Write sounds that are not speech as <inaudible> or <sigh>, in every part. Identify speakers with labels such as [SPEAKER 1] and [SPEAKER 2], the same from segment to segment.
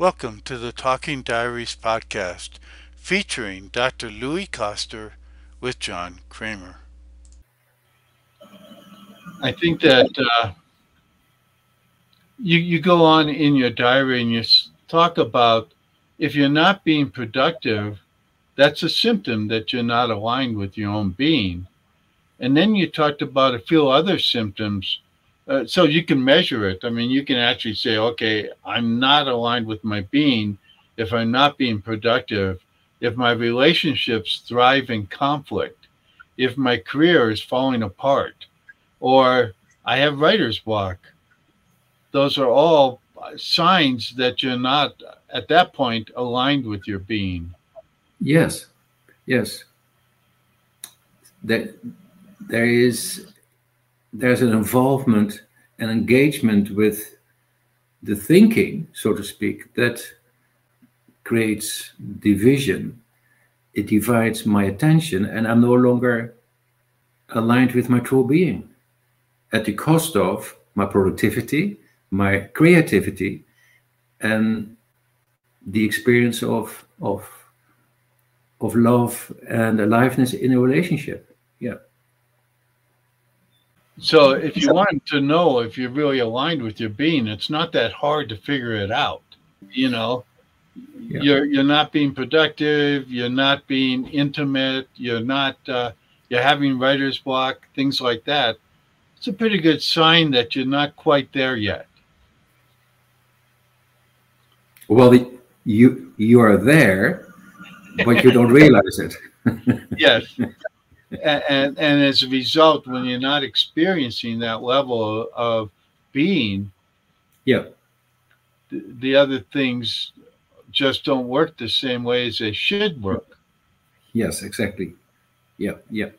[SPEAKER 1] Welcome to the Talking Diaries podcast featuring Dr. Louis Koster with John Kremer.
[SPEAKER 2] I think that uh, you you go on in your diary and you talk about if you're not being productive, that's a symptom that you're not aligned with your own being. And then you talked about a few other symptoms. Uh, so you can measure it. I mean, you can actually say, okay, I'm not aligned with my being if I'm not being productive, if my relationships thrive in conflict, if my career is falling apart, or I have writer's block. Those are all signs that you're not at that point aligned with your being.
[SPEAKER 3] Yes, yes. That there is there's an involvement and engagement with the thinking, so to speak, that creates division. It divides my attention, and I'm no longer aligned with my true being at the cost of my productivity, my creativity, and the experience of of of love and aliveness in a relationship. Yeah.
[SPEAKER 2] So if you want to know if you're really aligned with your being, it's not that hard to figure it out. You know, yeah. you're you're not being productive, you're not being intimate, you're not uh, you're having writer's block, things like that. It's a pretty good sign that you're not quite there yet.
[SPEAKER 3] Well, the, you you are there, but you don't <laughs> realize it. <laughs>
[SPEAKER 2] yes, and, and, and as a result, when you're not experiencing that level of, of being,
[SPEAKER 3] yeah,
[SPEAKER 2] the, the other things just don't work the same way as they should work.
[SPEAKER 3] Yes, exactly. Yeah, yeah.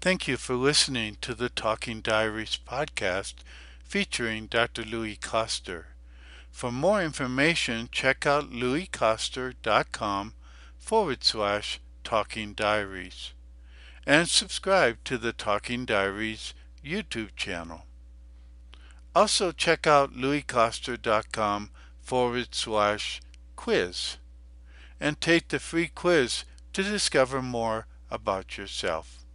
[SPEAKER 1] Thank you for listening to the Talking Diaries podcast featuring Dr. Louis Koster. For more information, check out louiskoster.com forward slash talking diaries and subscribe to the Talking Diaries YouTube channel. Also, check out louiskoster.com forward slash quiz and take the free quiz to discover more about yourself.